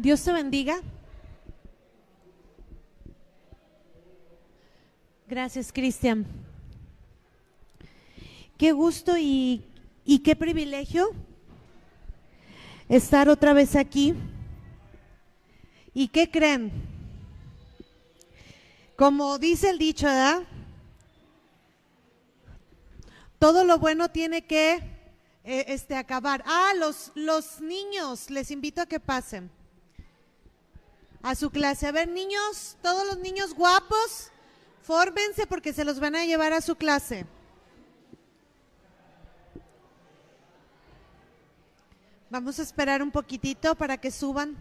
Dios te bendiga. Gracias, Cristian. Qué gusto y, qué privilegio estar otra vez aquí. ¿Y qué creen? Como dice el dicho, ¿verdad? Todo lo bueno tiene que eh, este, acabar. Ah, los, los niños, les invito a que pasen a su clase. A ver, niños, todos los niños guapos, fórmense porque se los van a llevar a su clase. Vamos a esperar un poquitito para que suban.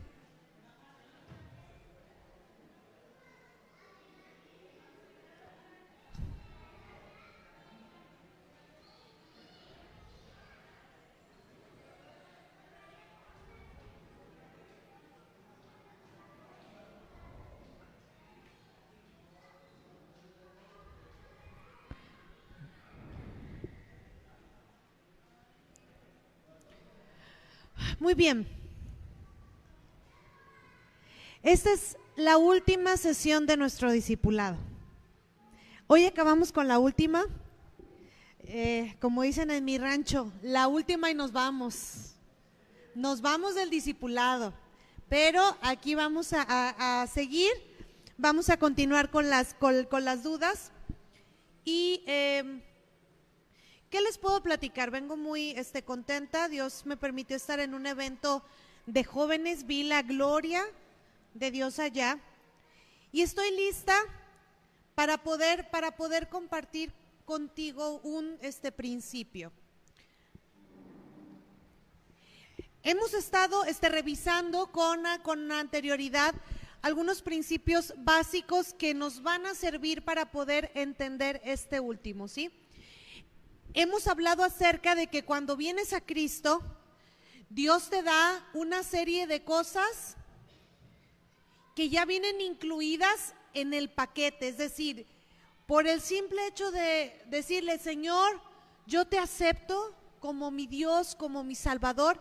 Muy bien. Esta es la última sesión de nuestro discipulado. Hoy acabamos con la última. Eh, como dicen en mi rancho, la última y nos vamos. Nos vamos del discipulado. Pero aquí vamos a, seguir, vamos a continuar con las, con, las dudas. Y eh, ¿Qué les puedo platicar? Vengo muy este, contenta. Dios me permitió estar en un evento de jóvenes. Vi la gloria de Dios allá. Y estoy lista para poder, para poder compartir contigo un este, principio. Hemos estado este, revisando con, con anterioridad algunos principios básicos que nos van a servir para poder entender este último, ¿sí? Hemos hablado acerca de que cuando vienes a Cristo, Dios te da una serie de cosas que ya vienen incluidas en el paquete, es decir, por el simple hecho de decirle, Señor, yo te acepto como mi Dios, como mi Salvador,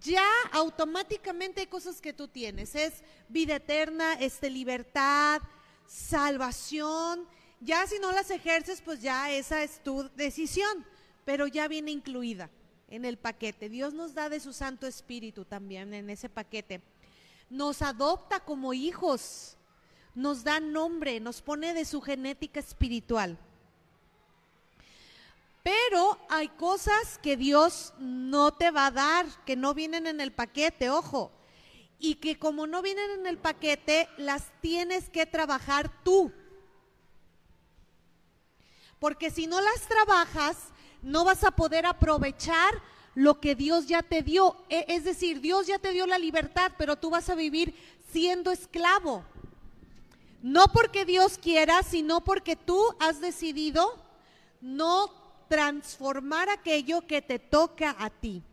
ya automáticamente hay cosas que tú tienes, es vida eterna, este libertad, salvación, ya si no las ejerces, pues ya esa es tu decisión, pero ya viene incluida en el paquete. Dios nos da de su Santo Espíritu también en ese paquete. Nos adopta como hijos, nos da nombre, nos pone de su genética espiritual. Pero hay cosas que Dios no te va a dar, que no vienen en el paquete, ojo. Y que como no vienen en el paquete, las tienes que trabajar tú porque si no las trabajas, no vas a poder aprovechar lo que Dios ya te dio. E, es decir, Dios ya te dio la libertad, pero tú vas a vivir siendo esclavo. No porque Dios quiera, sino porque tú has decidido no transformar aquello que te toca a ti.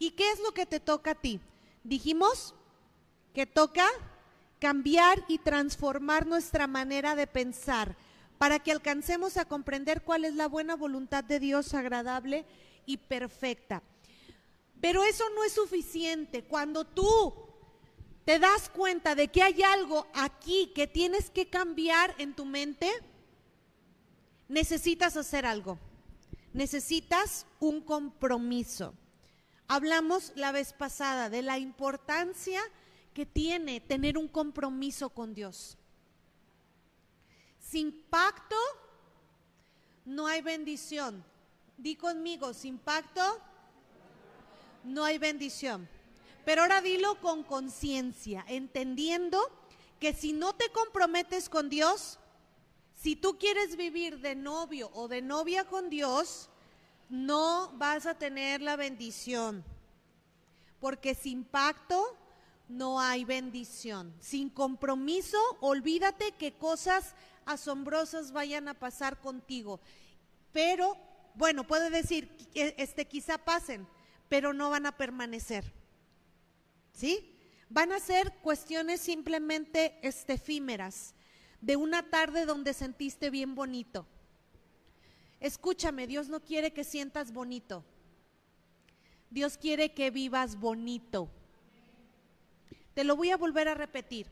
¿Y qué es lo que te toca a ti? Dijimos que toca cambiar y transformar nuestra manera de pensar para que alcancemos a comprender cuál es la buena voluntad de Dios agradable y perfecta. Pero eso no es suficiente. Cuando tú te das cuenta de que hay algo aquí que tienes que cambiar en tu mente, necesitas hacer algo. Necesitas un compromiso. Hablamos la vez pasada de la importancia que tiene tener un compromiso con Dios. Sin pacto no hay bendición. Di conmigo, sin pacto no hay bendición. Pero ahora dilo con conciencia, entendiendo que si no te comprometes con Dios, si tú quieres vivir de novio o de novia con Dios, no vas a tener la bendición. Porque sin pacto no hay bendición. Sin compromiso, olvídate que cosas asombrosas vayan a pasar contigo. Pero, bueno, puede decir, este, quizá pasen, pero no van a permanecer. ¿Sí? Van a ser cuestiones simplemente este, efímeras, de una tarde donde sentiste bien bonito. Escúchame, Dios no quiere que sientas bonito. Dios quiere que vivas bonito. Te lo voy a volver a repetir.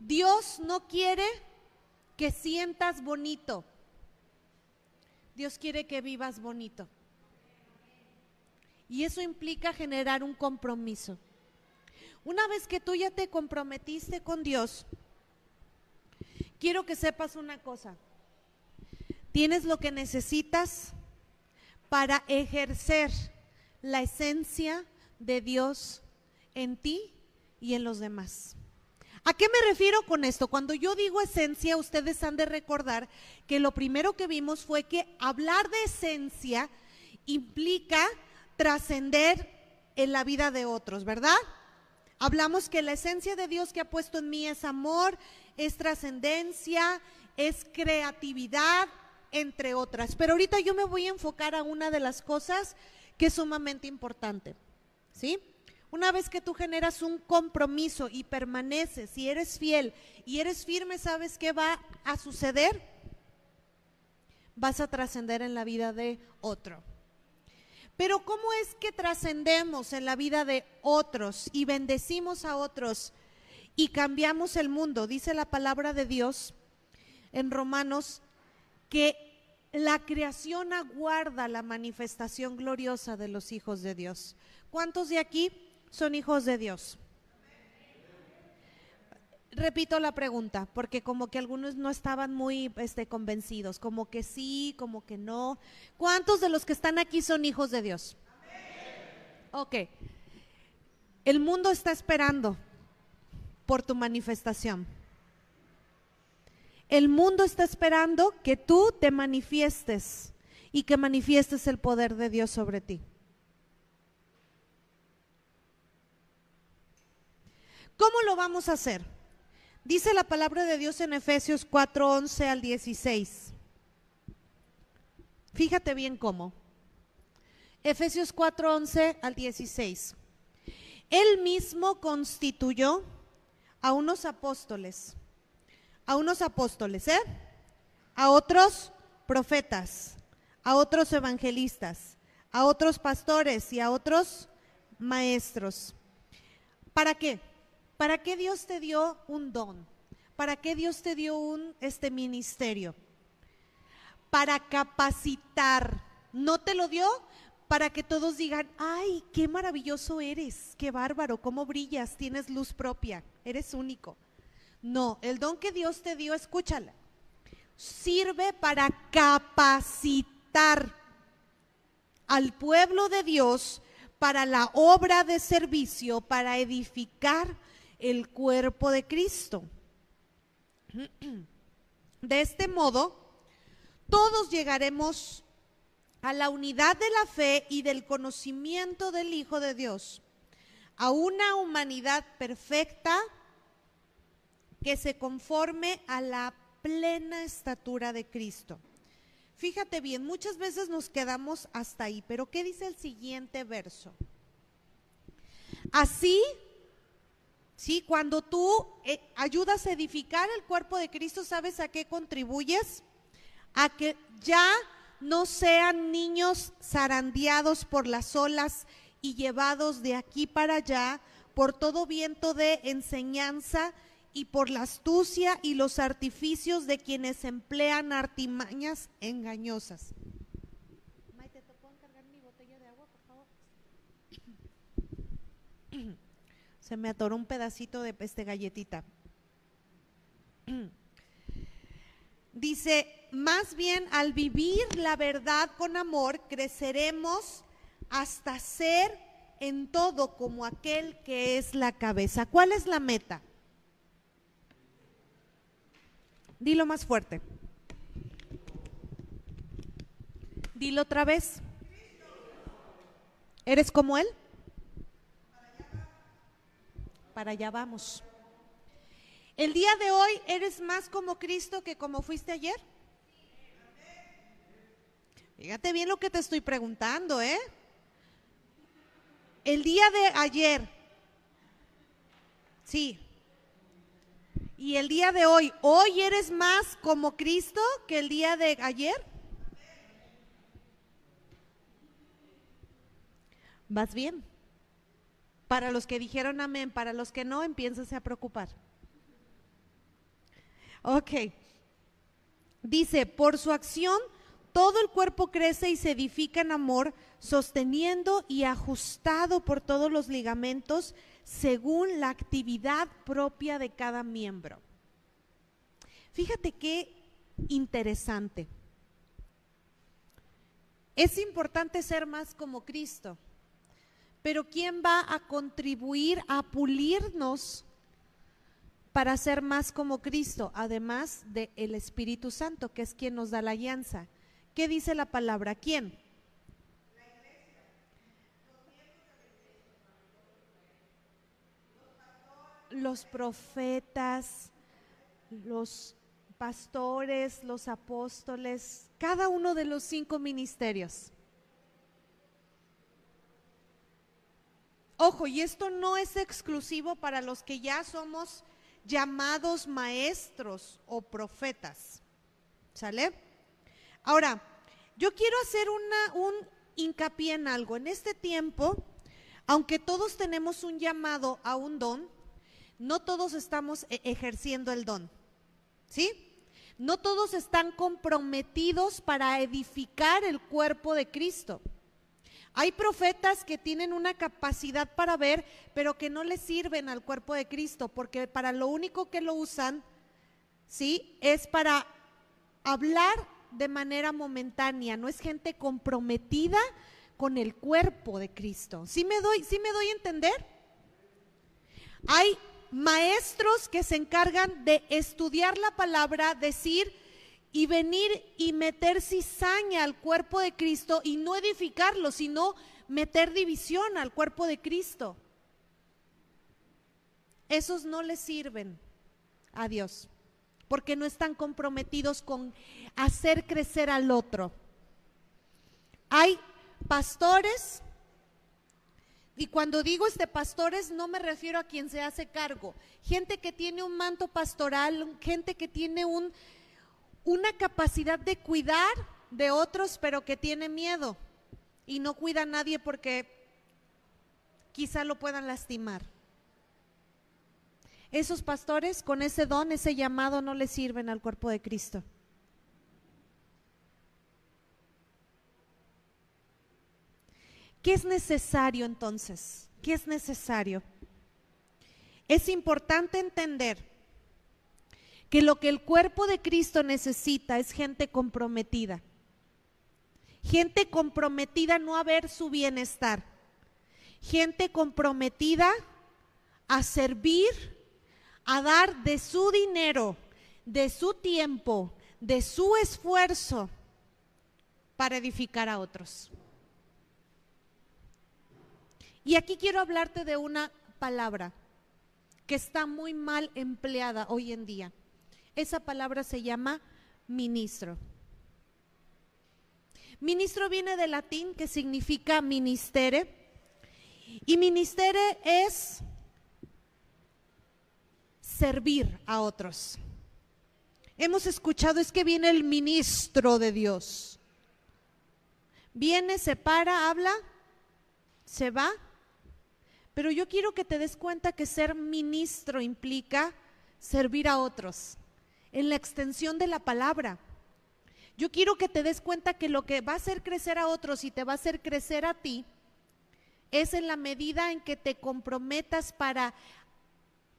Dios no quiere que sientas bonito. Dios quiere que vivas bonito. Y eso implica generar un compromiso. Una vez que tú ya te comprometiste con Dios, quiero que sepas una cosa. Tienes lo que necesitas para ejercer la esencia de Dios en ti y en los demás. ¿A qué me refiero con esto? Cuando yo digo esencia, ustedes han de recordar que lo primero que vimos fue que hablar de esencia implica trascender en la vida de otros, ¿verdad? Hablamos que la esencia de Dios que ha puesto en mí es amor, es trascendencia, es creatividad, entre otras. Pero ahorita yo me voy a enfocar a una de las cosas que es sumamente importante. ¿Sí? Una vez que tú generas un compromiso y permaneces y eres fiel y eres firme, ¿sabes qué va a suceder? Vas a trascender en la vida de otro. Pero ¿cómo es que trascendemos en la vida de otros y bendecimos a otros y cambiamos el mundo? Dice la palabra de Dios en Romanos que la creación aguarda la manifestación gloriosa de los hijos de Dios. ¿Cuántos de aquí son hijos de Dios? Repito la pregunta, porque como que algunos no estaban muy este, convencidos, como que sí, como que no. ¿Cuántos de los que están aquí son hijos de Dios? Ok. El mundo está esperando por tu manifestación. El mundo está esperando que tú te manifiestes y que manifiestes el poder de Dios sobre ti. ¿Cómo lo vamos a hacer? Dice la palabra de Dios en Efesios 4, 11 al 16. Fíjate bien cómo. Efesios 4, 11 al 16. Él mismo constituyó a unos apóstoles, a unos apóstoles, ¿eh? A otros profetas, a otros evangelistas, a otros pastores y a otros maestros. ¿Para qué? ¿Para qué Dios te dio un don? ¿Para qué Dios te dio un este ministerio? Para capacitar. ¿No te lo dio? Para que todos digan, ay, qué maravilloso eres, qué bárbaro, cómo brillas, tienes luz propia, eres único. No, el don que Dios te dio, escúchala, sirve para capacitar al pueblo de Dios para la obra de servicio, para edificar el cuerpo de Cristo. De este modo, todos llegaremos a la unidad de la fe y del conocimiento del Hijo de Dios, a una humanidad perfecta que se conforme a la plena estatura de Cristo. Fíjate bien, muchas veces nos quedamos hasta ahí, pero ¿qué dice el siguiente verso? Así ¿sí? Cuando tú eh, ayudas a edificar el cuerpo de Cristo, ¿sabes a qué contribuyes? A que ya no sean niños zarandeados por las olas y llevados de aquí para allá por todo viento de enseñanza y por la astucia y los artificios de quienes emplean artimañas engañosas. Maite, ¿te puedo encargar mi botella de agua, por favor? Se me atoró un pedacito de peste galletita. Dice, más bien al vivir la verdad con amor, creceremos hasta ser en todo como aquel que es la cabeza. ¿Cuál es la meta? Dilo más fuerte. Dilo otra vez. ¿Eres como él? Para allá vamos. El día de hoy eres más como Cristo que como fuiste ayer. Fíjate bien lo que te estoy preguntando, ¿eh? El día de ayer, sí. Y el día de hoy, ¿hoy eres más como Cristo que el día de ayer? ¿Vas bien? Para los que dijeron amén, para los que no, empiénsense a preocupar. Ok. Dice, por su acción, todo el cuerpo crece y se edifica en amor, sosteniendo y ajustado por todos los ligamentos según la actividad propia de cada miembro. Fíjate qué interesante. Es importante ser más como Cristo, pero ¿quién va a contribuir a pulirnos para ser más como Cristo? Además del Espíritu Santo, que es quien nos da la alianza. ¿Qué dice la palabra? ¿Quién? Los profetas, los pastores, los apóstoles, cada uno de los cinco ministerios. Ojo, y esto no es exclusivo para los que ya somos llamados maestros o profetas. ¿Sale? Ahora, yo quiero hacer un hincapié en algo. En este tiempo, aunque todos tenemos un llamado a un don, no todos estamos e-, ejerciendo el don. ¿Sí? No todos están comprometidos para edificar el cuerpo de Cristo. Hay profetas que tienen una capacidad para ver, pero que no le sirven al cuerpo de Cristo, porque para lo único que lo usan, ¿sí? Es para hablar de manera momentánea, no es gente comprometida con el cuerpo de Cristo. ¿Sí me doy, sí me doy a entender? Hay maestros que se encargan de estudiar la palabra, decir y venir y meter cizaña al cuerpo de Cristo y no edificarlo, sino meter división al cuerpo de Cristo. Esos no le sirven a Dios, porque no están comprometidos con hacer crecer al otro. Hay pastores y cuando digo este pastores, no me refiero a quien se hace cargo. Gente que tiene un manto pastoral, gente que tiene un, una capacidad de cuidar de otros, pero que tiene miedo y no cuida a nadie porque quizá lo puedan lastimar. Esos pastores con ese don, ese llamado, no le sirven al cuerpo de Cristo. ¿Qué es necesario entonces? ¿Qué es necesario? Es importante entender que lo que el cuerpo de Cristo necesita es gente comprometida. Gente comprometida no a ver su bienestar. Gente comprometida a servir, a dar de su dinero, de su tiempo, de su esfuerzo para edificar a otros. Y aquí quiero hablarte de una palabra que está muy mal empleada hoy en día. Esa palabra se llama ministro. Ministro viene del latín que significa ministere. Y ministere es servir a otros. Hemos escuchado es que viene el ministro de Dios. Viene, se para, habla, se va pero yo quiero que te des cuenta que ser ministro implica servir a otros, en la extensión de la palabra. Yo quiero que te des cuenta que lo que va a hacer crecer a otros y te va a hacer crecer a ti es en la medida en que te comprometas para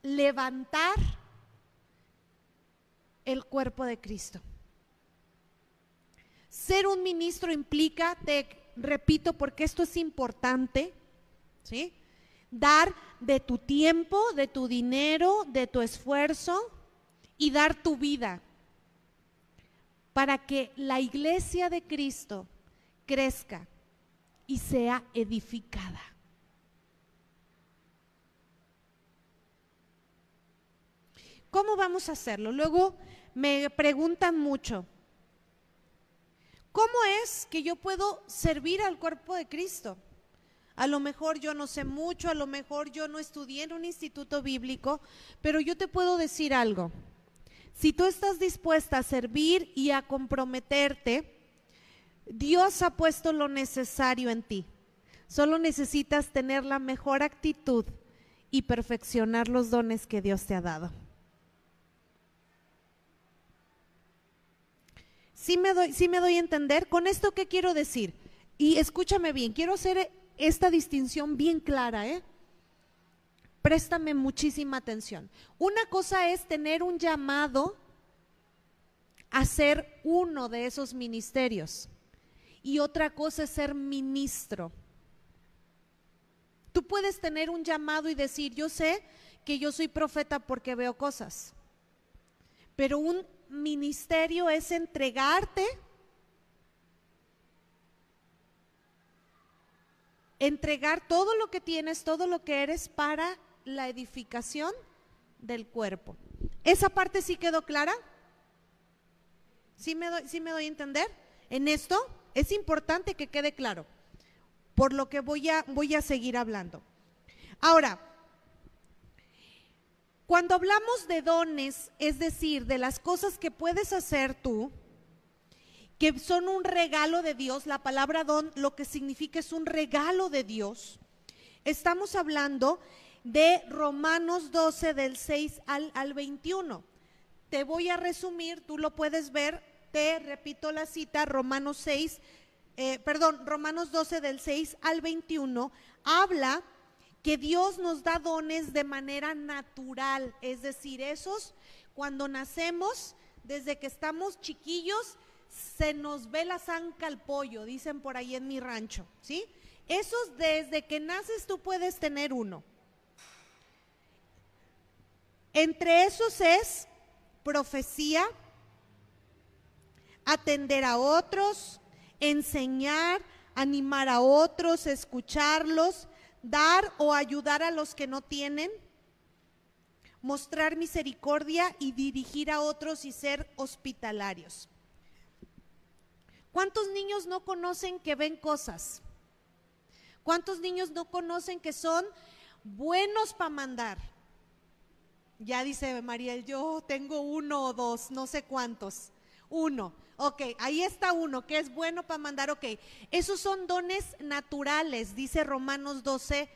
levantar el cuerpo de Cristo. Ser un ministro implica, te repito porque esto es importante, ¿sí? dar de tu tiempo, de tu dinero, de tu esfuerzo y dar tu vida para que la iglesia de Cristo crezca y sea edificada. ¿Cómo vamos a hacerlo? Luego me preguntan mucho, ¿cómo es que yo puedo servir al cuerpo de Cristo? A lo mejor yo no sé mucho, a lo mejor yo no estudié en un instituto bíblico, pero yo te puedo decir algo. Si tú estás dispuesta a servir y a comprometerte, Dios ha puesto lo necesario en ti. Solo necesitas tener la mejor actitud y perfeccionar los dones que Dios te ha dado. ¿Sí me doy, sí me doy a entender? ¿Con esto qué quiero decir? Y escúchame bien, quiero hacer esta distinción bien clara, ¿eh? Préstame muchísima atención. Una cosa es tener un llamado a ser uno de esos ministerios y otra cosa es ser ministro. Tú puedes tener un llamado y decir, yo sé que yo soy profeta porque veo cosas, pero un ministerio es entregarte, entregar todo lo que tienes, todo lo que eres para la edificación del cuerpo. ¿Esa parte sí quedó clara? ¿Sí me doy, sí me doy a entender? En esto es importante que quede claro por lo que voy a, voy a seguir hablando. Ahora, cuando hablamos de dones, es decir, de las cosas que puedes hacer tú, que son un regalo de Dios, la palabra don lo que significa es un regalo de Dios, estamos hablando de Romanos 12 del 6 al, al 21. Te voy a resumir, tú lo puedes ver, te repito la cita, Romanos 6 eh, perdón, Romanos 12 del 6 al 21, habla que Dios nos da dones de manera natural, es decir, esos cuando nacemos, desde que estamos chiquillos, se nos ve la zanca al pollo, dicen por ahí en mi rancho, ¿sí? Esos desde que naces tú puedes tener uno. Entre esos es profecía, atender a otros, enseñar, animar a otros, escucharlos, dar o ayudar a los que no tienen, mostrar misericordia y dirigir a otros y ser hospitalarios. ¿Cuántos niños no conocen que ven cosas? ¿Cuántos niños no conocen que son buenos para mandar? Ya dice Mariel, yo tengo uno o dos, no sé cuántos. Uno. Ok, ahí está uno, que es bueno para mandar, ok. Esos son dones naturales, dice Romanos 12,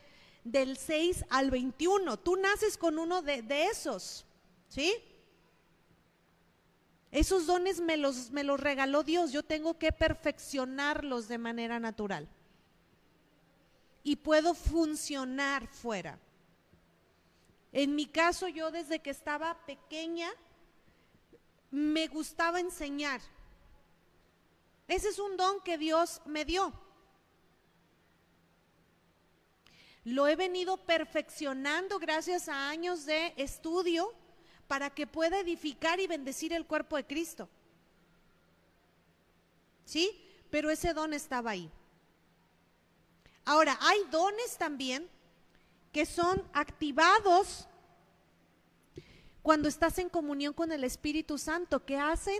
del 6 al 21. Tú naces con uno de, esos, ¿sí? Esos dones me los, me los regaló Dios, yo tengo que perfeccionarlos de manera natural. Y puedo funcionar fuera. En mi caso, yo desde que estaba pequeña, me gustaba enseñar. Ese es un don que Dios me dio. Lo he venido perfeccionando gracias a años de estudio para que pueda edificar y bendecir el cuerpo de Cristo. ¿Sí? Pero ese don estaba ahí. Ahora, hay dones también que son activados cuando estás en comunión con el Espíritu Santo, que hacen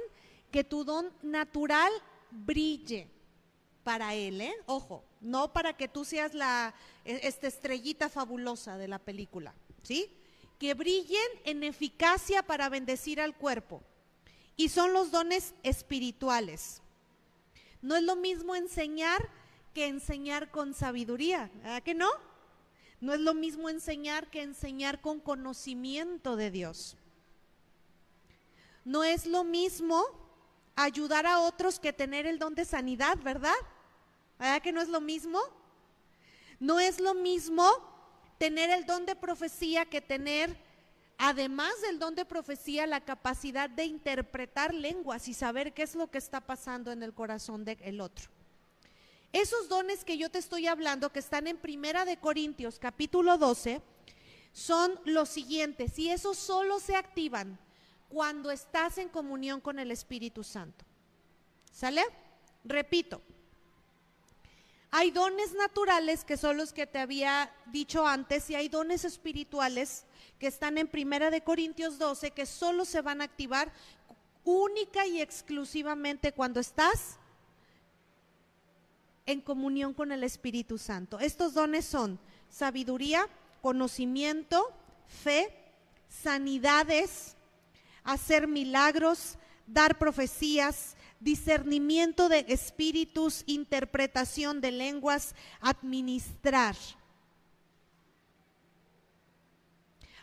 que tu don natural brille para Él, ¿eh? Ojo, no para que tú seas la e, esta estrellita fabulosa de la película, ¿sí? Que brillen en eficacia para bendecir al cuerpo. Y son los dones espirituales. No es lo mismo enseñar que enseñar con sabiduría, ¿verdad que no? No es lo mismo enseñar que enseñar con conocimiento de Dios. No es lo mismo ayudar a otros que tener el don de sanidad, ¿verdad? ¿Verdad que no es lo mismo? No es lo mismo tener el don de profecía que tener, además del don de profecía, la capacidad de interpretar lenguas y saber qué es lo que está pasando en el corazón del otro. Esos dones que yo te estoy hablando, que están en Primera de Corintios capítulo 12, son los siguientes, y esos solo se activan cuando estás en comunión con el Espíritu Santo. ¿Sale? Repito. Hay dones naturales que son los que te había dicho antes y hay dones espirituales que están en Primera de Corintios 12 que solo se van a activar única y exclusivamente cuando estás en comunión con el Espíritu Santo. Estos dones son sabiduría, conocimiento, fe, sanidades, hacer milagros, dar profecías, discernimiento de espíritus, interpretación de lenguas, administrar.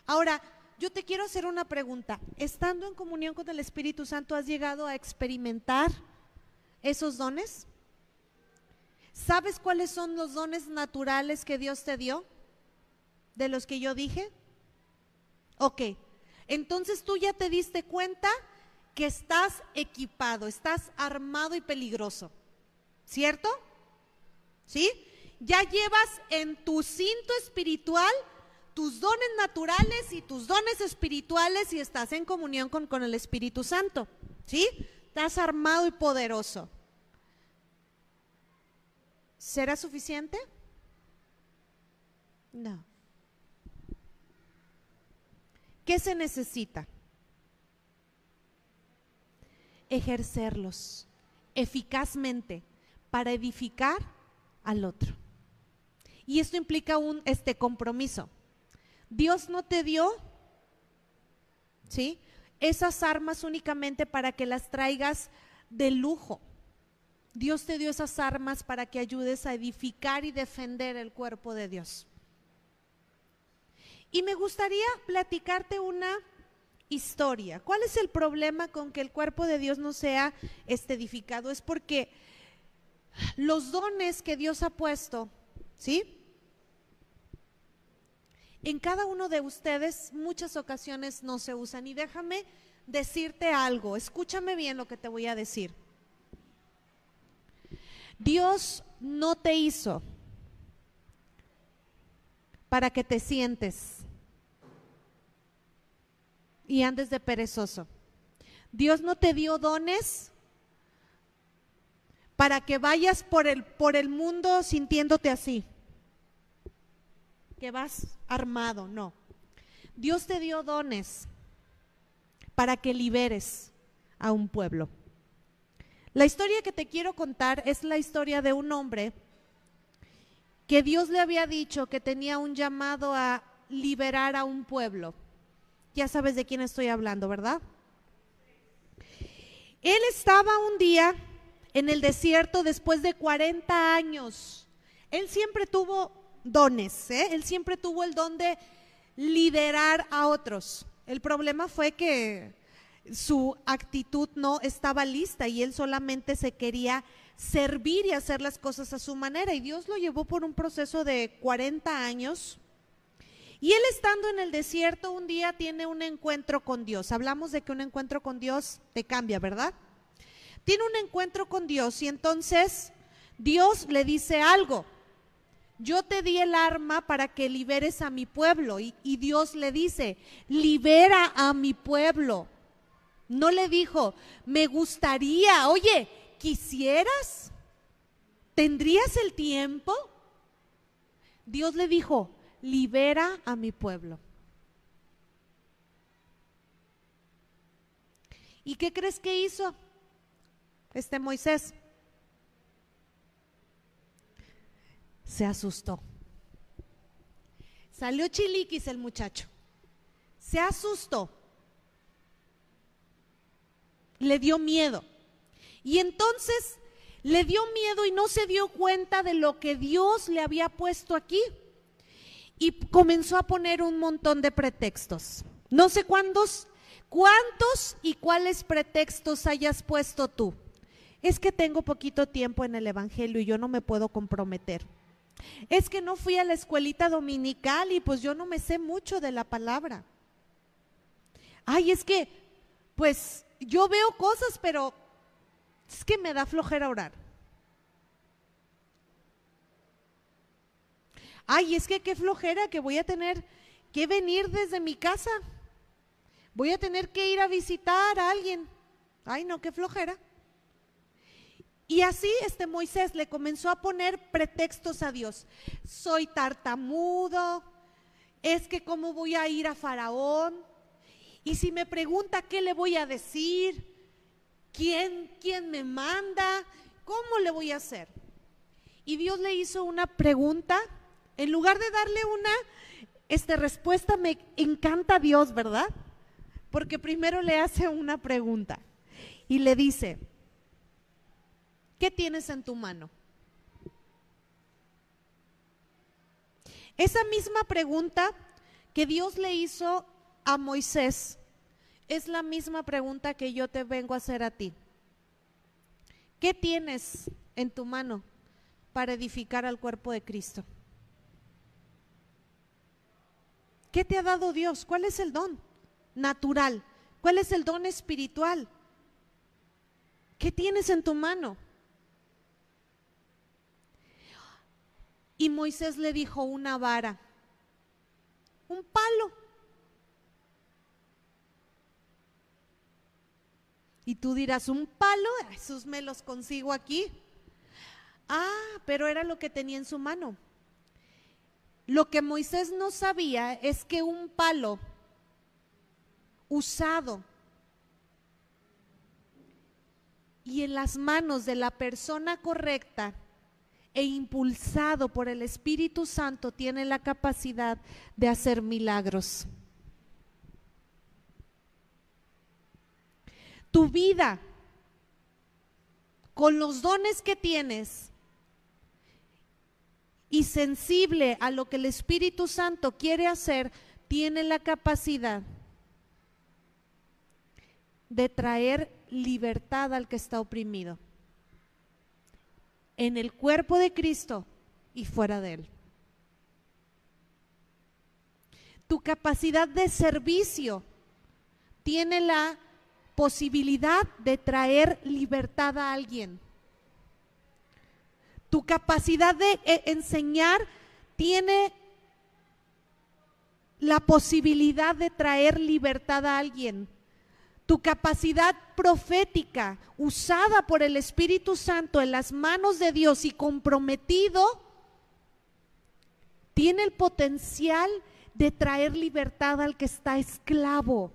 Ahora, yo te quiero hacer una pregunta. Estando en comunión con el Espíritu Santo, ¿has llegado a experimentar esos dones? ¿Sabes cuáles son los dones naturales que Dios te dio? De los que yo dije. Ok, entonces tú ya te diste cuenta que estás equipado, estás armado y peligroso. ¿Cierto? ¿Sí? Ya llevas en tu cinto espiritual tus dones naturales y tus dones espirituales y estás en comunión con, con el Espíritu Santo. ¿Sí? Estás armado y poderoso. ¿Será suficiente? No. ¿Qué se necesita? Ejercerlos eficazmente para edificar al otro. Y esto implica un este compromiso. Dios no te dio ¿sí? Esas armas únicamente para que las traigas de lujo. Dios te dio esas armas para que ayudes a edificar y defender el cuerpo de Dios. Y me gustaría platicarte una historia. ¿Cuál es el problema con que el cuerpo de Dios no sea este edificado? Es porque los dones que Dios ha puesto, ¿sí? En cada uno de ustedes muchas ocasiones no se usan. Y déjame decirte algo, escúchame bien lo que te voy a decir. Dios no te hizo para que te sientes y andes de perezoso. Dios no te dio dones para que vayas por el, por el mundo sintiéndote así, que vas armado, no. Dios te dio dones para que liberes a un pueblo. La historia que te quiero contar es la historia de un hombre que Dios le había dicho que tenía un llamado a liberar a un pueblo. Ya sabes de quién estoy hablando, ¿verdad? Él estaba un día en el desierto después de 40 años. Él siempre tuvo dones, ¿eh? él siempre tuvo el don de liderar a otros. El problema fue que su actitud no estaba lista y él solamente se quería servir y hacer las cosas a su manera. Y Dios lo llevó por un proceso de 40 años. Y él estando en el desierto un día tiene un encuentro con Dios. Hablamos de que un encuentro con Dios te cambia, ¿verdad? Tiene un encuentro con Dios y entonces Dios le dice algo. Yo te di el arma para que liberes a mi pueblo. Y, y Dios le dice, libera a mi pueblo. No le dijo, me gustaría, oye, ¿quisieras? ¿Tendrías el tiempo? Dios le dijo, libera a mi pueblo. ¿Y qué crees que hizo este Moisés? Se asustó. Salió chiliquis el muchacho. Se asustó le dio miedo. Y entonces le dio miedo y no se dio cuenta de lo que Dios le había puesto aquí. Y comenzó a poner un montón de pretextos. No sé cuántos, cuántos y cuáles pretextos hayas puesto tú. Es que tengo poquito tiempo en el Evangelio y yo no me puedo comprometer. Es que no fui a la escuelita dominical y pues yo no me sé mucho de la palabra. Ay, es que, pues yo veo cosas, pero es que me da flojera orar. Ay, es que qué flojera que voy a tener que venir desde mi casa. Voy a tener que ir a visitar a alguien. Ay, no, qué flojera. Y así este Moisés le comenzó a poner pretextos a Dios. Soy tartamudo, es que cómo voy a ir a Faraón, y si me pregunta qué le voy a decir, quién, quién me manda, cómo le voy a hacer. Y Dios le hizo una pregunta, en lugar de darle una este, respuesta, me encanta Dios, ¿verdad? Porque primero le hace una pregunta. y le dice, ¿qué tienes en tu mano? Esa misma pregunta que Dios le hizo a Moisés es la misma pregunta que yo te vengo a hacer a ti. ¿Qué tienes en tu mano para edificar al cuerpo de Cristo? ¿Qué te ha dado Dios? ¿Cuál es el don natural? ¿Cuál es el don espiritual? ¿Qué tienes en tu mano? Y Moisés le dijo una vara, un palo. Y tú dirás, un palo, esos me los consigo aquí. Ah, pero era lo que tenía en su mano. Lo que Moisés no sabía es que un palo usado y en las manos de la persona correcta e impulsado por el Espíritu Santo tiene la capacidad de hacer milagros. Tu vida, con los dones que tienes y sensible a lo que el Espíritu Santo quiere hacer, tiene la capacidad de traer libertad al que está oprimido. En el cuerpo de Cristo y fuera de él. Tu capacidad de servicio tiene la posibilidad de traer libertad a alguien. Tu capacidad de eh, enseñar tiene la posibilidad de traer libertad a alguien tu capacidad profética usada por el Espíritu Santo en las manos de Dios y comprometido, tiene el potencial de traer libertad al que está esclavo.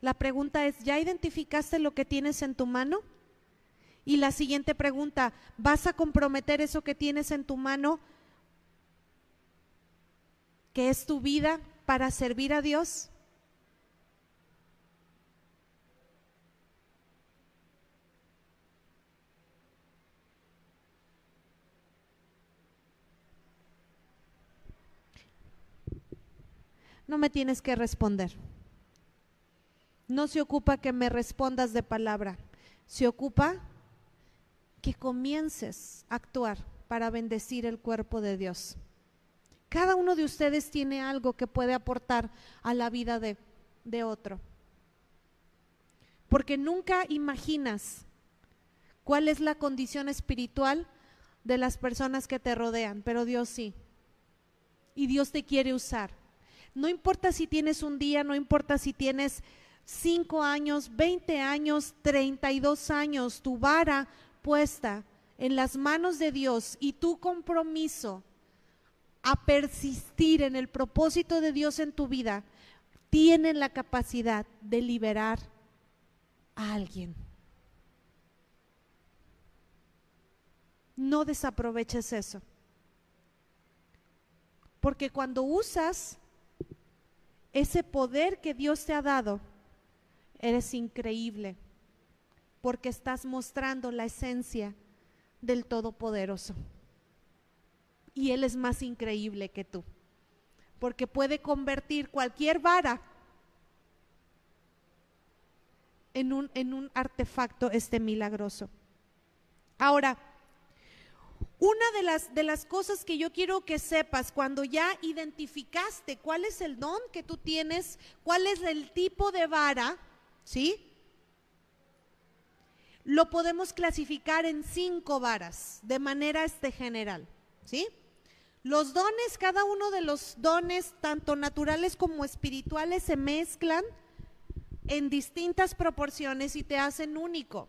La pregunta es, ¿ya identificaste lo que tienes en tu mano? Y la siguiente pregunta, ¿vas a comprometer eso que tienes en tu mano que es tu vida para servir a Dios? No me tienes que responder. No se ocupa que me respondas de palabra. Se ocupa que comiences a actuar para bendecir el cuerpo de Dios. Cada uno de ustedes tiene algo que puede aportar a la vida de, de otro. Porque nunca imaginas cuál es la condición espiritual de las personas que te rodean, pero Dios sí. Y Dios te quiere usar. No importa si tienes un día, no importa si tienes cinco años, 20 años, 32 años, tu vara puesta en las manos de Dios y tu compromiso a persistir en el propósito de Dios en tu vida, tienen la capacidad de liberar a alguien. No desaproveches eso. Porque cuando usas ese poder que Dios te ha dado, eres increíble. Porque estás mostrando la esencia del Todopoderoso y Él es más increíble que tú, porque puede convertir cualquier vara en un, en un artefacto este milagroso. Ahora, una de las, de las cosas que yo quiero que sepas cuando ya identificaste cuál es el don que tú tienes, cuál es el tipo de vara, ¿sí? Lo podemos clasificar en cinco varas de manera este general, ¿sí? Los dones, cada uno de los dones, tanto naturales como espirituales, se mezclan en distintas proporciones y te hacen único.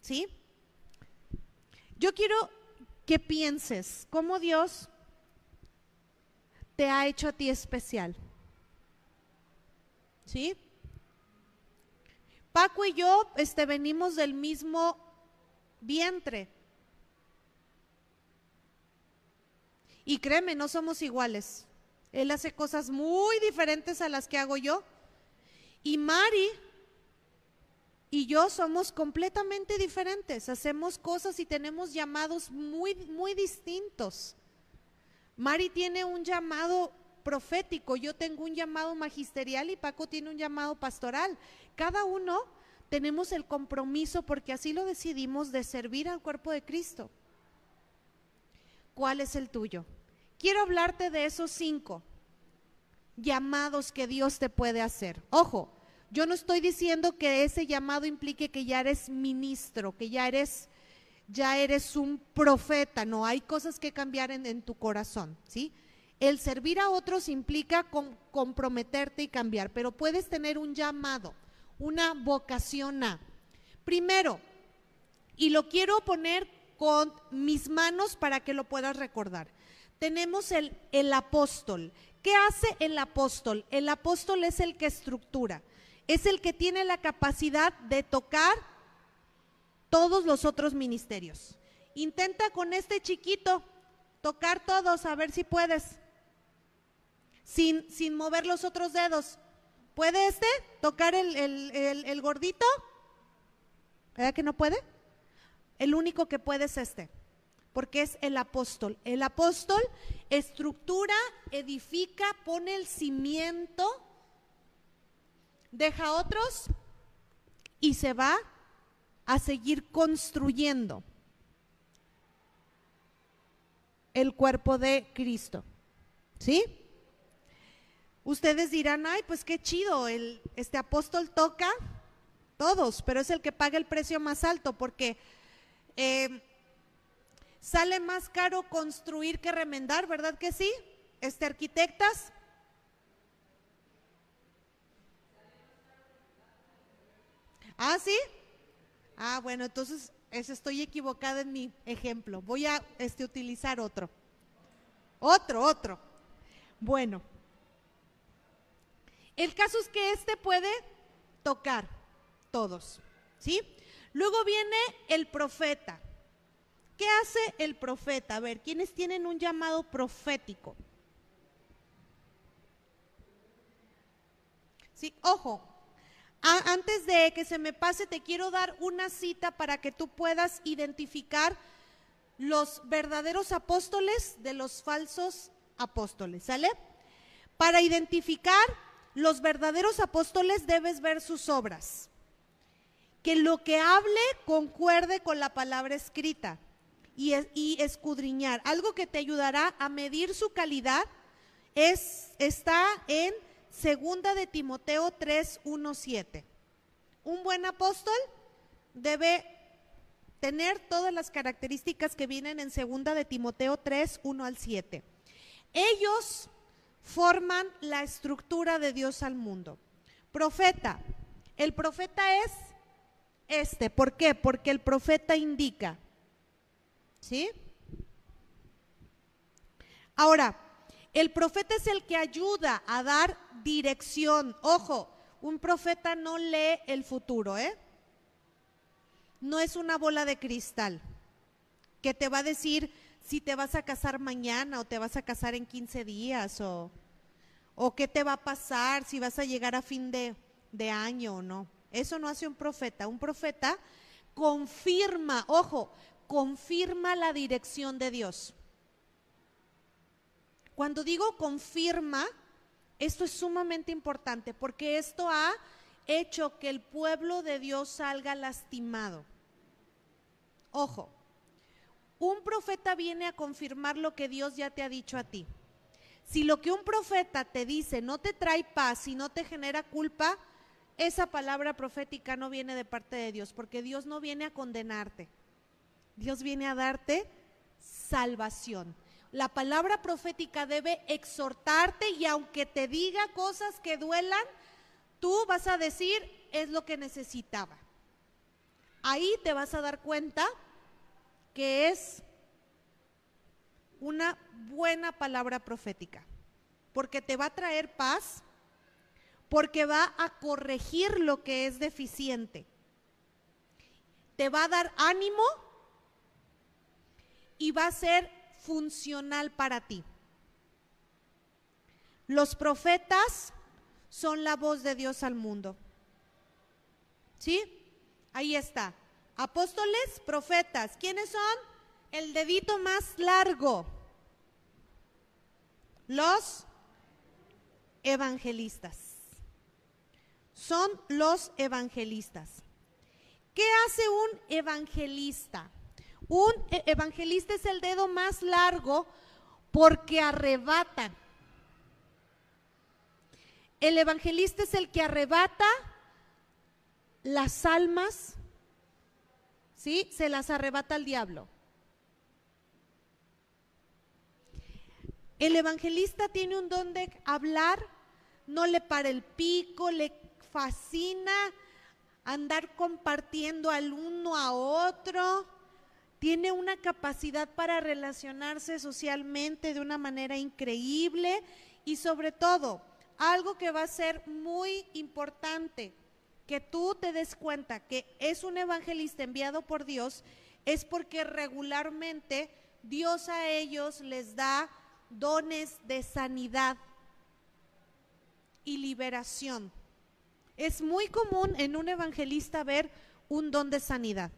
¿Sí? Yo quiero que pienses cómo Dios te ha hecho a ti especial. ¿Sí? Paco y yo este, venimos del mismo vientre. Y créeme, no somos iguales. Él hace cosas muy diferentes a las que hago yo. Y Mari y yo somos completamente diferentes. Hacemos cosas y tenemos llamados muy, muy distintos. Mari tiene un llamado profético, yo tengo un llamado magisterial y Paco tiene un llamado pastoral. Cada uno tenemos el compromiso, porque así lo decidimos, de servir al cuerpo de Cristo. ¿Cuál es el tuyo? Quiero hablarte de esos cinco llamados que Dios te puede hacer. Ojo, yo no estoy diciendo que ese llamado implique que ya eres ministro, que ya eres ya eres un profeta, no, hay cosas que cambiar en, tu corazón, ¿sí? El servir a otros implica comprometerte y cambiar, pero puedes tener un llamado, una vocación a. Primero, y lo quiero poner con mis manos para que lo puedas recordar. Tenemos el, el apóstol. ¿Qué hace el apóstol? El apóstol es el que estructura, es el que tiene la capacidad de tocar todos los otros ministerios. Intenta con este chiquito tocar todos, a ver si puedes, sin, sin mover los otros dedos. ¿Puede este tocar el, el gordito? ¿Verdad que no puede? El único que puede es este, porque es el apóstol. El apóstol estructura, edifica, pone el cimiento, deja otros y se va a seguir construyendo el cuerpo de Cristo. ¿Sí? Ustedes dirán, ay, pues qué chido, el, este apóstol toca todos, pero es el que paga el precio más alto porque eh, sale más caro construir que remendar, ¿verdad que sí? Este, arquitectas. ¿Ah, sí? Ah, bueno, entonces estoy equivocada en mi ejemplo. Voy a este, utilizar otro. Otro, otro. Bueno, el caso es que este puede tocar todos, ¿sí? Luego viene el profeta. ¿Qué hace el profeta? A ver, ¿quiénes tienen un llamado profético? Sí, ojo, antes de que se me pase, te quiero dar una cita para que tú puedas identificar los verdaderos apóstoles de los falsos apóstoles, ¿sale? Para identificar los verdaderos apóstoles debes ver sus obras. Que lo que hable concuerde con la palabra escrita y, escudriñar. Algo que te ayudará a medir su calidad es, está en Segunda de Timoteo 3, 1, 7. Un buen apóstol debe tener todas las características que vienen en Segunda de Timoteo 3, 1 al 7. Ellos forman la estructura de Dios al mundo. Profeta. El profeta es este. ¿Por qué? Porque el profeta indica. ¿Sí? Ahora, el profeta es el que ayuda a dar dirección. Ojo, un profeta no lee el futuro, ¿eh? No es una bola de cristal que te va a decir si te vas a casar mañana o te vas a casar en 15 días o, o qué te va a pasar, si vas a llegar a fin de, de año o no. Eso no hace un profeta. Un profeta confirma, ojo, confirma la dirección de Dios. Cuando digo confirma, esto es sumamente importante porque esto ha hecho que el pueblo de Dios salga lastimado. Ojo, un profeta viene a confirmar lo que Dios ya te ha dicho a ti. Si lo que un profeta te dice no te trae paz y no te genera culpa, esa palabra profética no viene de parte de Dios, porque Dios no viene a condenarte. Dios viene a darte salvación la palabra profética debe exhortarte y aunque te diga cosas que duelan, tú vas a decir, es lo que necesitaba. Ahí te vas a dar cuenta que es una buena palabra profética, porque te va a traer paz, porque va a corregir lo que es deficiente, te va a dar ánimo y va a ser funcional para ti. Los profetas son la voz de Dios al mundo. ¿Sí? Ahí está. Apóstoles, profetas. ¿Quiénes son? El dedito más largo. Los evangelistas. Son los evangelistas. ¿Qué hace un evangelista? Un e- evangelista es el dedo más largo porque arrebata. El evangelista es el que arrebata las almas, ¿sí? Se las arrebata al diablo. El evangelista tiene un don de hablar, no le para el pico, le fascina andar compartiendo al uno a otro, tiene una capacidad para relacionarse socialmente de una manera increíble y sobre todo, algo que va a ser muy importante, que tú te des cuenta que es un evangelista enviado por Dios, es porque regularmente Dios a ellos les da dones de sanidad y liberación. Es muy común en un evangelista ver un don de sanidad.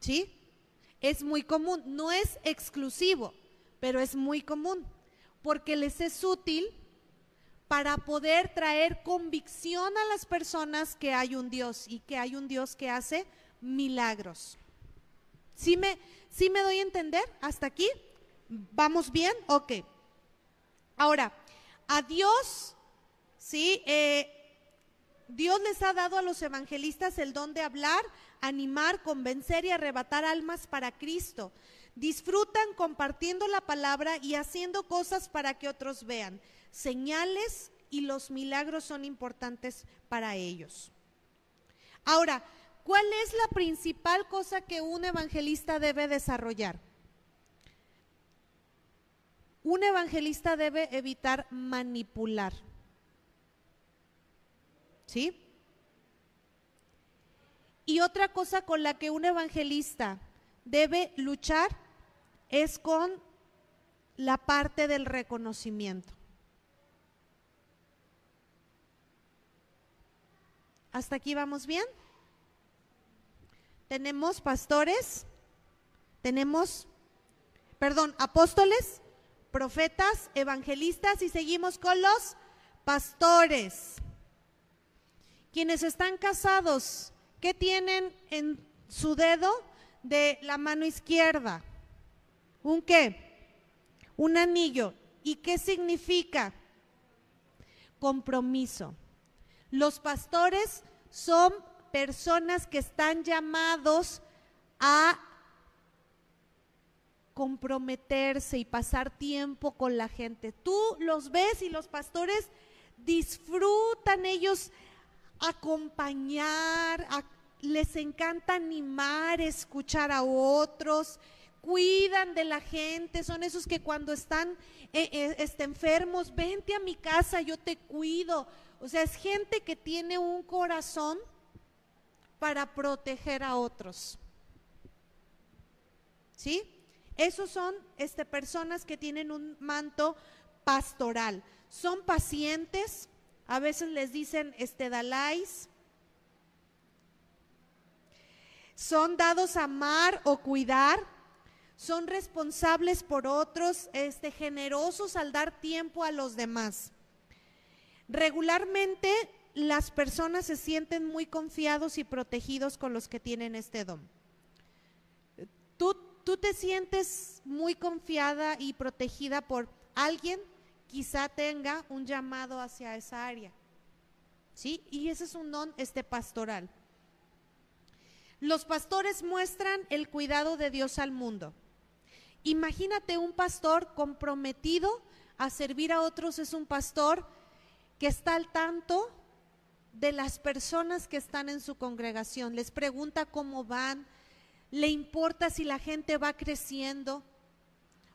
¿Sí? Es muy común, no es exclusivo, pero es muy común, porque les es útil para poder traer convicción a las personas que hay un Dios y que hay un Dios que hace milagros. ¿Sí me, sí me doy a entender hasta aquí? ¿Vamos bien? Ok. Ahora, a Dios, ¿sí? Eh, Dios les ha dado a los evangelistas el don de hablar, animar, convencer y arrebatar almas para Cristo. Disfrutan compartiendo la palabra y haciendo cosas para que otros vean. Señales y los milagros son importantes para ellos. Ahora, ¿cuál es la principal cosa que un evangelista debe desarrollar? Un evangelista debe evitar manipular. ¿Sí? Y otra cosa con la que un evangelista debe luchar es con la parte del reconocimiento. ¿Hasta aquí vamos bien? Tenemos pastores, tenemos, perdón, apóstoles, profetas, evangelistas y seguimos con los pastores. Quienes están casados, ¿qué tienen en su dedo de la mano izquierda? ¿Un qué? Un anillo. ¿Y qué significa? Compromiso. Los pastores son personas que están llamados a comprometerse y pasar tiempo con la gente. Tú los ves y los pastores disfrutan ellos acompañar, les encanta animar, escuchar a otros, cuidan de la gente, son esos que cuando están eh, eh, este, enfermos, vente a mi casa, yo te cuido. O sea, es gente que tiene un corazón para proteger a otros. ¿Sí? Esos son este, personas que tienen un manto pastoral. Son pacientes, a veces les dicen estedalais. Son dados a amar o cuidar. Son responsables por otros, este, generosos al dar tiempo a los demás. Regularmente las personas se sienten muy confiados y protegidos con los que tienen este don. Tú, tú te sientes muy confiada y protegida por alguien quizá tenga un llamado hacia esa área. ¿Sí? Y ese es un don este pastoral. Los pastores muestran el cuidado de Dios al mundo. Imagínate un pastor comprometido a servir a otros, es un pastor que está al tanto de las personas que están en su congregación, les pregunta cómo van, le importa si la gente va creciendo,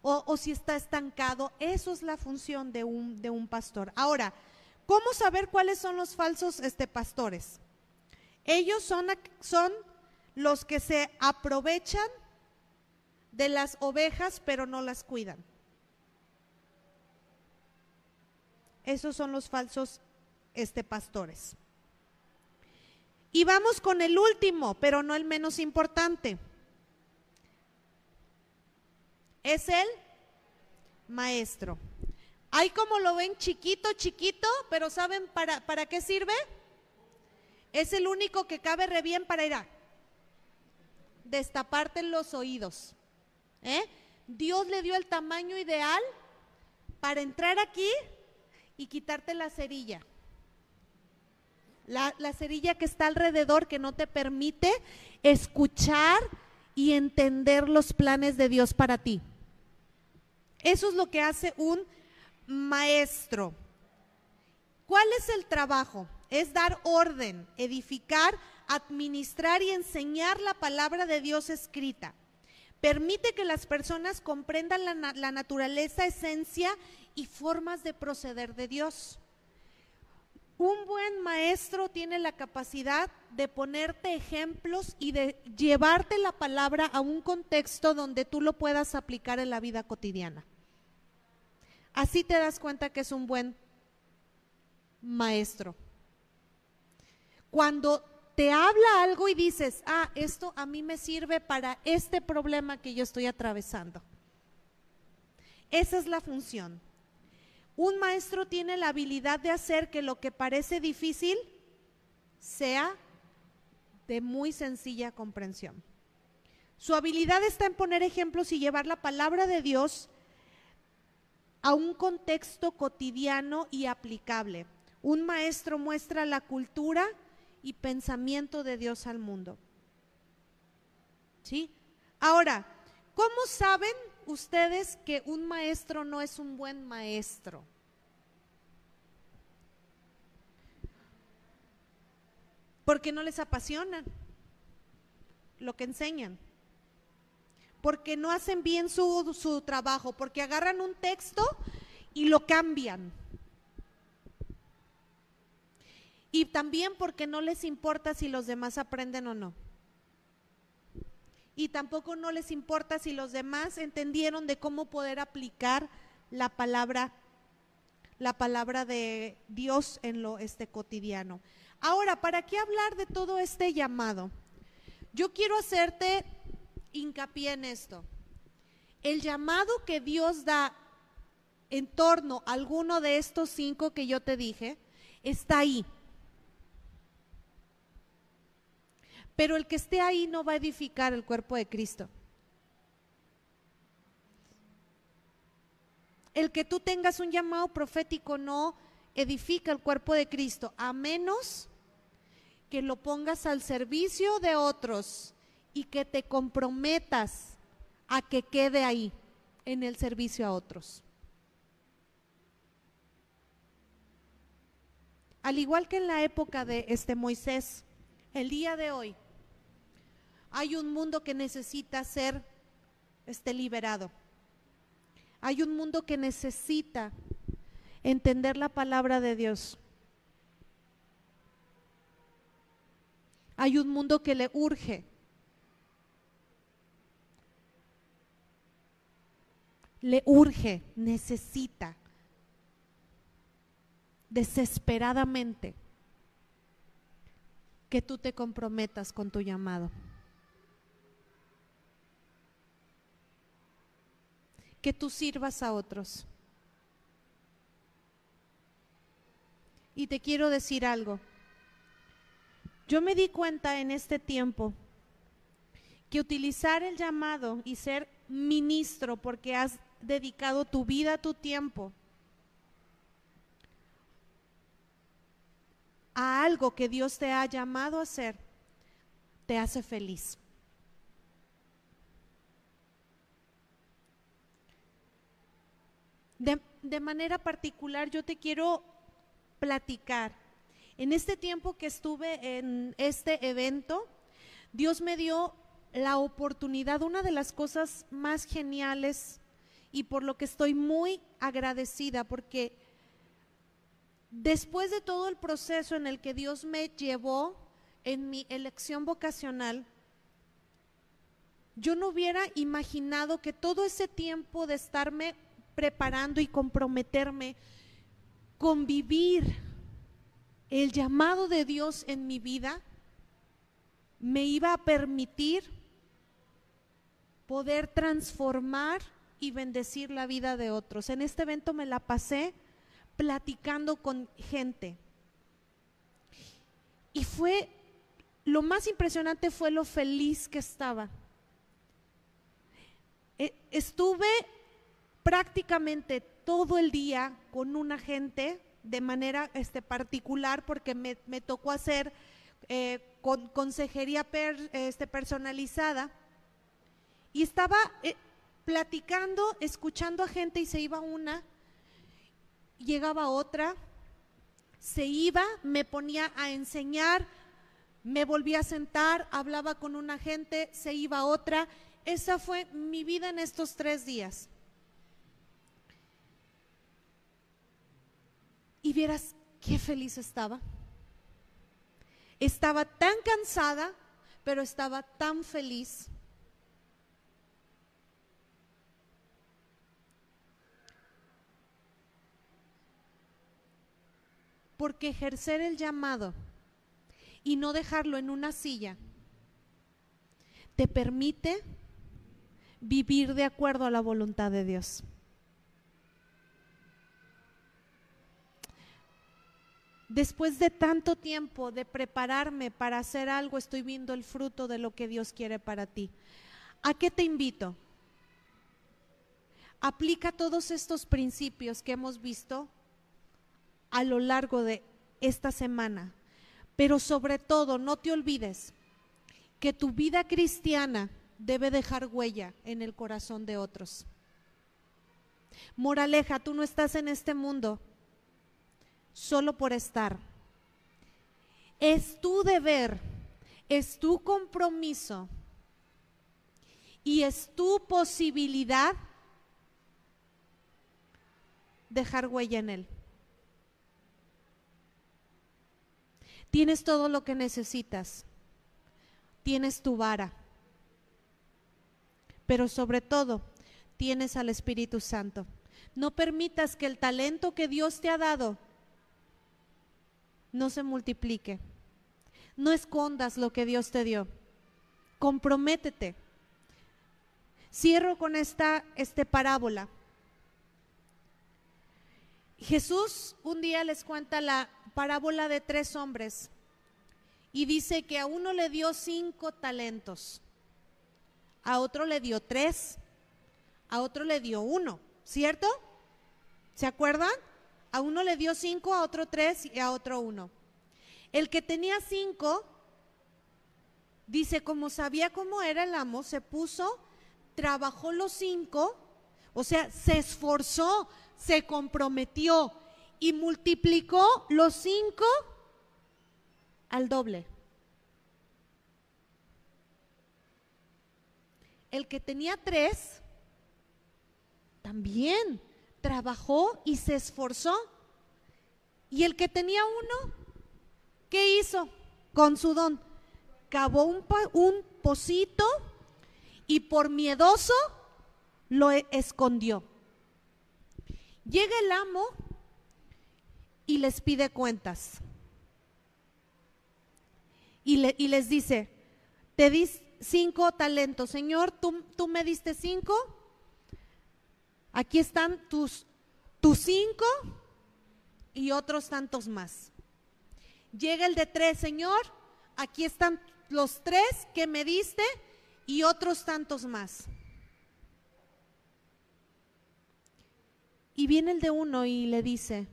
o, si está estancado. Eso es la función de un, de un pastor. Ahora, ¿cómo saber cuáles son los falsos este, pastores? Ellos son, son los que se aprovechan de las ovejas, pero no las cuidan. Esos son los falsos este, pastores. Y vamos con el último, pero no el menos importante. Es el maestro. Hay como lo ven chiquito, chiquito, pero ¿saben para, para qué sirve? Es el único que cabe re bien para ir a destaparte los oídos. ¿eh? Dios le dio el tamaño ideal para entrar aquí y quitarte la cerilla. La, la, cerilla que está alrededor que no te permite escuchar y entender los planes de Dios para ti. Eso es lo que hace un maestro. ¿Cuál es el trabajo? Es dar orden, edificar, administrar y enseñar la palabra de Dios escrita. Permite que las personas comprendan la, la naturaleza, esencia y formas de proceder de Dios. Un buen maestro tiene la capacidad de ponerte ejemplos y de llevarte la palabra a un contexto donde tú lo puedas aplicar en la vida cotidiana. Así te das cuenta que es un buen maestro. Cuando te habla algo y dices, ah, esto a mí me sirve para este problema que yo estoy atravesando. Esa es la función. Un maestro tiene la habilidad de hacer que lo que parece difícil sea de muy sencilla comprensión. Su habilidad está en poner ejemplos y llevar la palabra de Dios a un contexto cotidiano y aplicable. Un maestro muestra la cultura y pensamiento de Dios al mundo. ¿Sí? Ahora, ¿cómo saben ustedes que un maestro no es un buen maestro? Porque no les apasiona lo que enseñan porque no hacen bien su, su trabajo, porque agarran un texto y lo cambian. Y también porque no les importa si los demás aprenden o no. Y tampoco no les importa si los demás entendieron de cómo poder aplicar la palabra la palabra de Dios en lo este cotidiano. Ahora, ¿para qué hablar de todo este llamado? Yo quiero hacerte hincapié en esto. El llamado que Dios da en torno a alguno de estos cinco que yo te dije, está ahí. Pero el que esté ahí no va a edificar el cuerpo de Cristo. El que tú tengas un llamado profético no edifica el cuerpo de Cristo, a menos que lo pongas al servicio de otros y que te comprometas a que quede ahí en el servicio a otros. Al igual que en la época de este Moisés, el día de hoy hay un mundo que necesita ser este liberado. Hay un mundo que necesita entender la palabra de Dios. Hay un mundo que le urge le urge, necesita desesperadamente que tú te comprometas con tu llamado. Que tú sirvas a otros. Y te quiero decir algo. Yo me di cuenta en este tiempo que utilizar el llamado y ser ministro porque has dedicado tu vida, tu tiempo a algo que Dios te ha llamado a hacer, te hace feliz. De, de, manera particular, yo te quiero platicar. En este tiempo que estuve en este evento, Dios me dio la oportunidad, una de las cosas más geniales y por lo que estoy muy agradecida, porque después de todo el proceso en el que Dios me llevó en mi elección vocacional, yo no hubiera imaginado que todo ese tiempo de estarme preparando y comprometerme convivir el llamado de Dios en mi vida me iba a permitir poder transformar y bendecir la vida de otros. En este evento me la pasé platicando con gente. Y fue, lo más impresionante fue lo feliz que estaba. E, estuve prácticamente todo el día con una gente de manera este, particular porque me, tocó hacer eh, con, consejería este, personalizada y estaba eh, platicando, escuchando a gente y se iba una, llegaba otra, se iba, me ponía a enseñar, me volvía a sentar, hablaba con una gente, se iba otra. Esa fue mi vida en estos tres días. Y vieras qué feliz estaba. Estaba tan cansada, pero estaba tan feliz. Porque ejercer el llamado y no dejarlo en una silla te permite vivir de acuerdo a la voluntad de Dios. Después de tanto tiempo de prepararme para hacer algo, estoy viendo el fruto de lo que Dios quiere para ti. ¿A qué te invito? Aplica todos estos principios que hemos visto a lo largo de esta semana. Pero sobre todo, no te olvides que tu vida cristiana debe dejar huella en el corazón de otros. Moraleja, tú no estás en este mundo solo por estar. Es tu deber, es tu compromiso y es tu posibilidad dejar huella en él. Tienes todo lo que necesitas. Tienes tu vara. Pero sobre todo, tienes al Espíritu Santo. No permitas que el talento que Dios te ha dado no se multiplique. No escondas lo que Dios te dio. Comprométete. Cierro con esta este parábola. Jesús un día les cuenta la parábola de tres hombres y dice que a uno le dio cinco talentos, a otro le dio tres, a otro le dio uno, ¿cierto? ¿Se acuerdan? A uno le dio cinco, a otro tres y a otro uno. El que tenía cinco, dice, como sabía cómo era el amo, se puso, trabajó los cinco, o sea, se esforzó, se comprometió y multiplicó los cinco al doble. El que tenía tres también trabajó y se esforzó. Y el que tenía uno, ¿qué hizo con su don? Cavó un, un pocito y por miedoso lo e-, escondió. Llega el amo y les pide cuentas. Y, les dice, te di cinco talentos, Señor, tú, tú me diste cinco, aquí están tus, tus cinco y otros tantos más. Llega el de tres, Señor, aquí están los tres que me diste y otros tantos más. Y viene el de uno y le dice,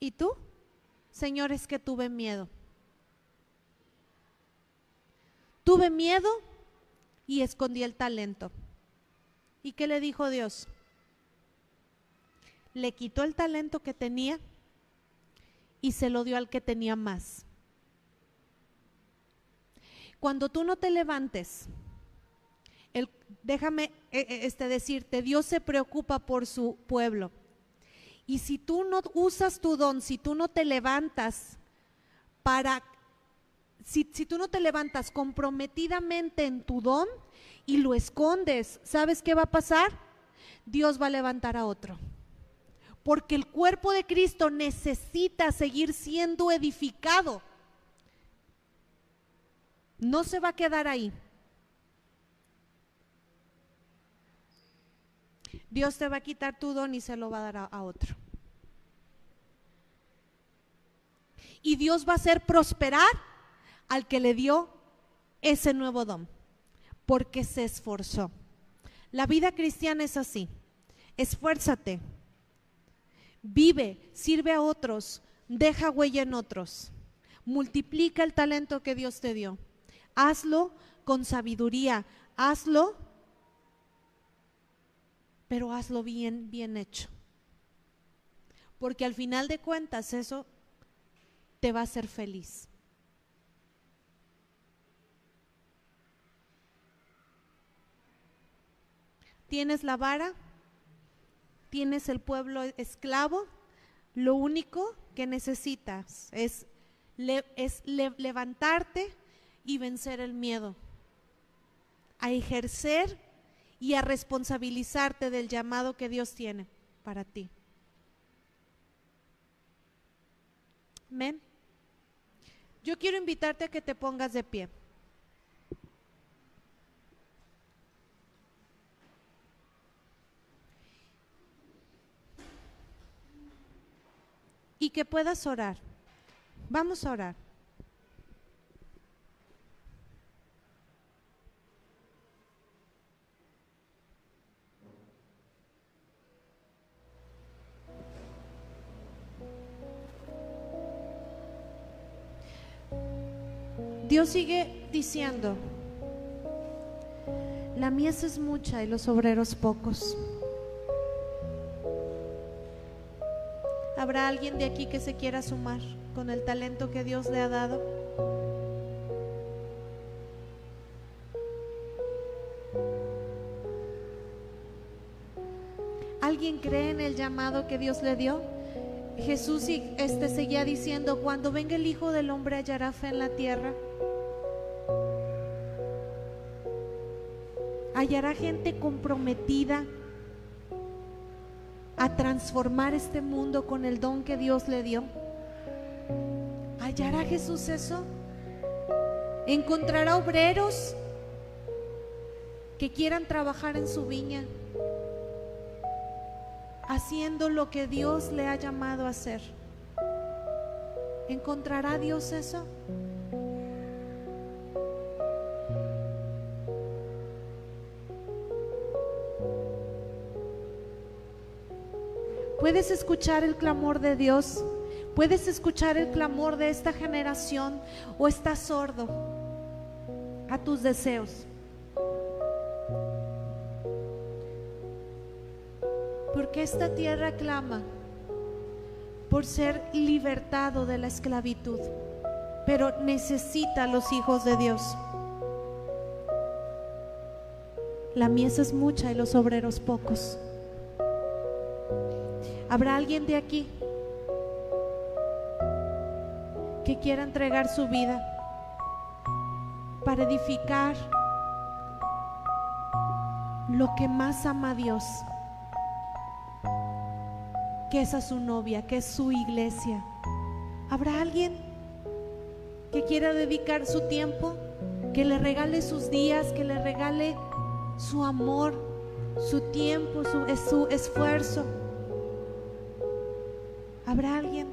¿y tú? Señor, es que tuve miedo. Tuve miedo y escondí el talento. ¿Y qué le dijo Dios? Le quitó el talento que tenía y se lo dio al que tenía más. Cuando tú no te levantes, déjame eh, eh, este, decirte, Dios se preocupa por su pueblo. Y si tú no usas tu don, si tú no te levantas para, si, si tú no te levantas comprometidamente en tu don y lo escondes, ¿sabes qué va a pasar? Dios va a levantar a otro porque el cuerpo de Cristo necesita seguir siendo edificado. No se va a quedar ahí. Dios te va a quitar tu don y se lo va a dar a, otro. Y Dios va a hacer prosperar al que le dio ese nuevo don, porque se esforzó. La vida cristiana es así. Esfuérzate, vive, sirve a otros, deja huella en otros, multiplica el talento que Dios te dio. Hazlo con sabiduría, hazlo, pero hazlo bien, bien hecho. Porque al final de cuentas eso te va a hacer feliz. Tienes la vara, tienes el pueblo esclavo, lo único que necesitas es, levantarte y vencer el miedo, a ejercer y a responsabilizarte del llamado que Dios tiene para ti. Amén. Yo quiero invitarte a que te pongas de pie. Y que puedas orar. Vamos a orar. Dios sigue diciendo, la mies es mucha y los obreros pocos. ¿Habrá alguien de aquí que se quiera sumar con el talento que Dios le ha dado? ¿Alguien cree en el llamado que Dios le dio? Jesús este seguía diciendo, cuando venga el Hijo del Hombre hallará fe en la tierra. hallará gente comprometida transformar este mundo con el don que Dios le dio. ¿Hallará Jesús eso? ¿Encontrará obreros que quieran trabajar en su viña, haciendo lo que Dios le ha llamado a hacer? ¿Encontrará Dios eso? Puedes escuchar el clamor de Dios. Puedes escuchar el clamor de esta generación o estás sordo a tus deseos. Porque esta tierra clama por ser libertado de la esclavitud, pero necesita a los hijos de Dios. La mies es mucha y los obreros pocos. ¿Habrá alguien de aquí que quiera entregar su vida para edificar lo que más ama a Dios? Que es a su novia, que es su iglesia. ¿Habrá alguien que quiera dedicar su tiempo, que le regale sus días, que le regale su amor, su tiempo, su, su esfuerzo? ¿Habrá alguien?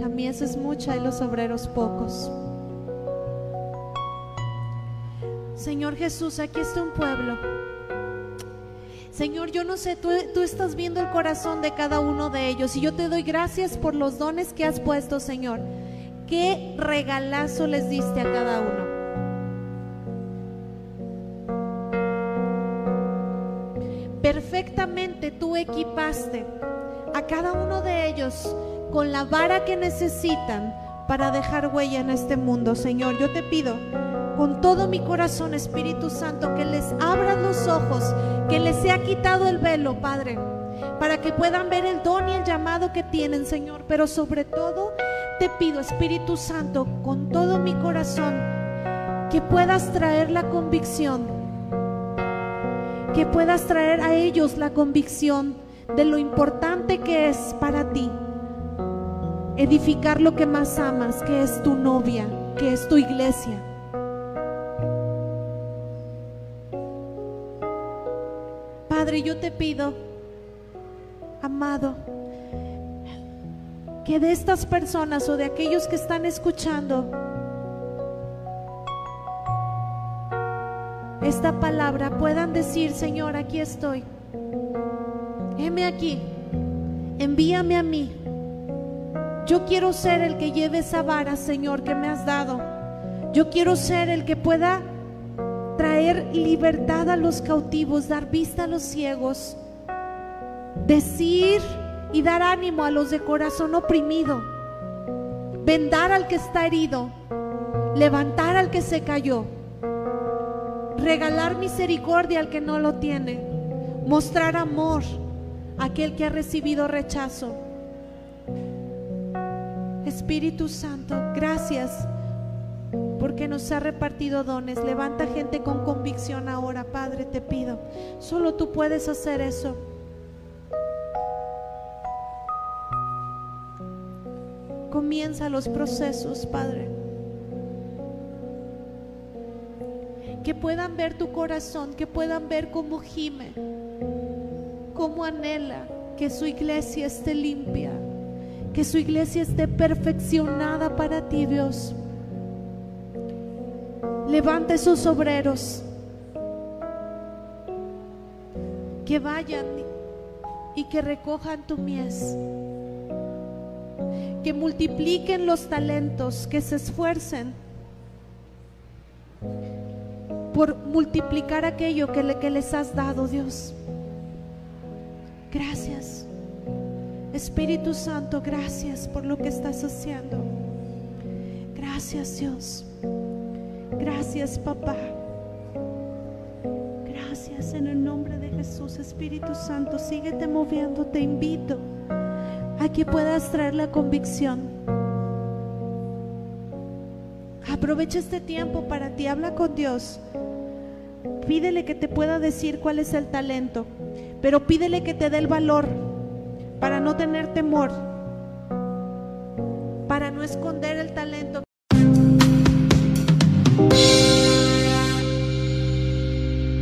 La mies es mucha y los obreros pocos. Señor Jesús, aquí está un pueblo. Señor, yo no sé, tú, tú, estás viendo el corazón de cada uno de ellos y yo te doy gracias por los dones que has puesto, Señor. Qué regalazo les diste a cada uno. Equipaste a cada uno de ellos con la vara que necesitan para dejar huella en este mundo. Señor, yo te pido con todo mi corazón, Espíritu Santo, que les abras los ojos, que les sea quitado el velo, Padre, para que puedan ver el don y el llamado que tienen, Señor. Pero sobre todo, te pido, Espíritu Santo, con todo mi corazón, que puedas traer la convicción que puedas traer a ellos la convicción de lo importante que es para ti edificar lo que más amas, que es tu novia, que es tu iglesia. Padre, yo te pido, amado, que de estas personas o de aquellos que están escuchando esta palabra puedan decir, Señor, aquí estoy. Heme aquí, envíame a mí. Yo quiero ser el que lleve esa vara, Señor, que me has dado. Yo quiero ser el que pueda traer libertad a los cautivos, dar vista a los ciegos, decir y dar ánimo a los de corazón oprimido, vendar al que está herido, levantar al que se cayó, regalar misericordia al que no lo tiene, mostrar amor a aquel que ha recibido rechazo. Espíritu Santo, gracias porque nos ha repartido dones. Levanta gente con convicción ahora, Padre, te pido. Solo tú puedes hacer eso. Comienza los procesos, Padre. Que puedan ver tu corazón, que puedan ver cómo gime, cómo anhela que su iglesia esté limpia, que su iglesia esté perfeccionada para ti, Dios. Levanta esos obreros que vayan y que recojan tu mies que multipliquen los talentos, que se esfuercen por multiplicar aquello que, le, que les has dado, Dios. Gracias. Espíritu Santo, gracias por lo que estás haciendo. Gracias, Dios. Gracias, papá. Gracias en el nombre de Jesús, Espíritu Santo. Síguete moviendo, te invito aquí puedas traer la convicción. Aprovecha este tiempo para ti, habla con Dios. Pídele que te pueda decir cuál es el talento, pero pídele que te dé el valor para no tener temor, para no esconder el talento.